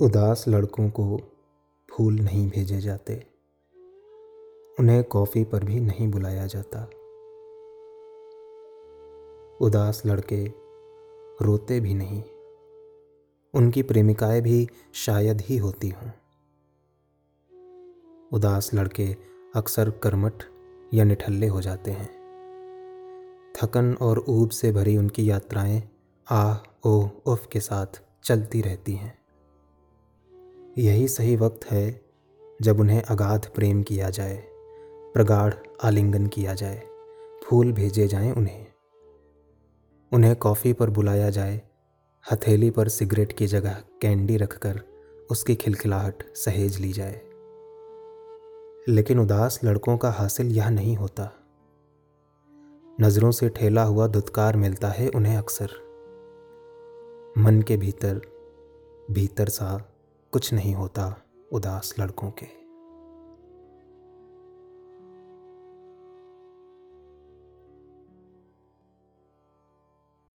उदास लड़कों को फूल नहीं भेजे जाते। उन्हें कॉफ़ी पर भी नहीं बुलाया जाता। उदास लड़के रोते भी नहीं। उनकी प्रेमिकाएँ भी शायद ही होती हों। उदास लड़के अक्सर कर्मठ या निठल्ले हो जाते हैं। थकन और ऊब से भरी उनकी यात्राएँ आह ओह उफ के साथ चलती रहती हैं। यही सही वक्त है जब उन्हें अगाध प्रेम किया जाए, प्रगाढ़ आलिंगन किया जाए, फूल भेजे जाएँ उन्हें। उन्हें कॉफ़ी पर बुलाया जाए, हथेली पर सिगरेट की जगह कैंडी रखकर उसकी खिलखिलाहट सहेज ली जाए। लेकिन उदास लड़कों का हासिल यह नहीं होता। नज़रों से ठेला हुआ दुत्कार मिलता है उन्हें अक्सर। मन के भीतर भीतर सा कुछ नहीं होता उदास लड़कों के।